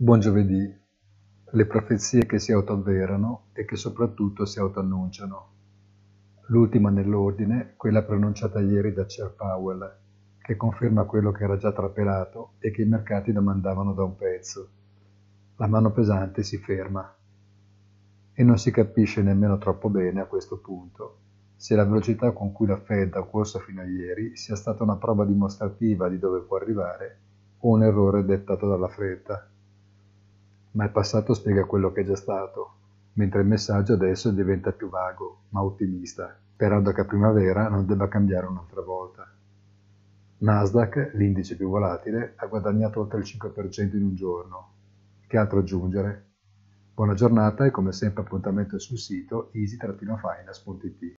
Buon giovedì. Le profezie che si autoavverano e che soprattutto si autoannunciano. L'ultima nell'ordine, quella pronunciata ieri da Chair Powell, che conferma quello che era già trapelato e che i mercati domandavano da un pezzo. La mano pesante si ferma. E non si capisce nemmeno troppo bene a questo punto se la velocità con cui la Fed ha corso fino a ieri sia stata una prova dimostrativa di dove può arrivare o un errore dettato dalla fretta ma il passato spiega quello che è già stato, mentre il messaggio adesso diventa più vago, ma ottimista, sperando che a primavera non debba cambiare un'altra volta. Nasdaq, l'indice più volatile, ha guadagnato oltre il 5% in un giorno. Che altro aggiungere? Buona giornata e come sempre appuntamento sul sito easy-finance.it.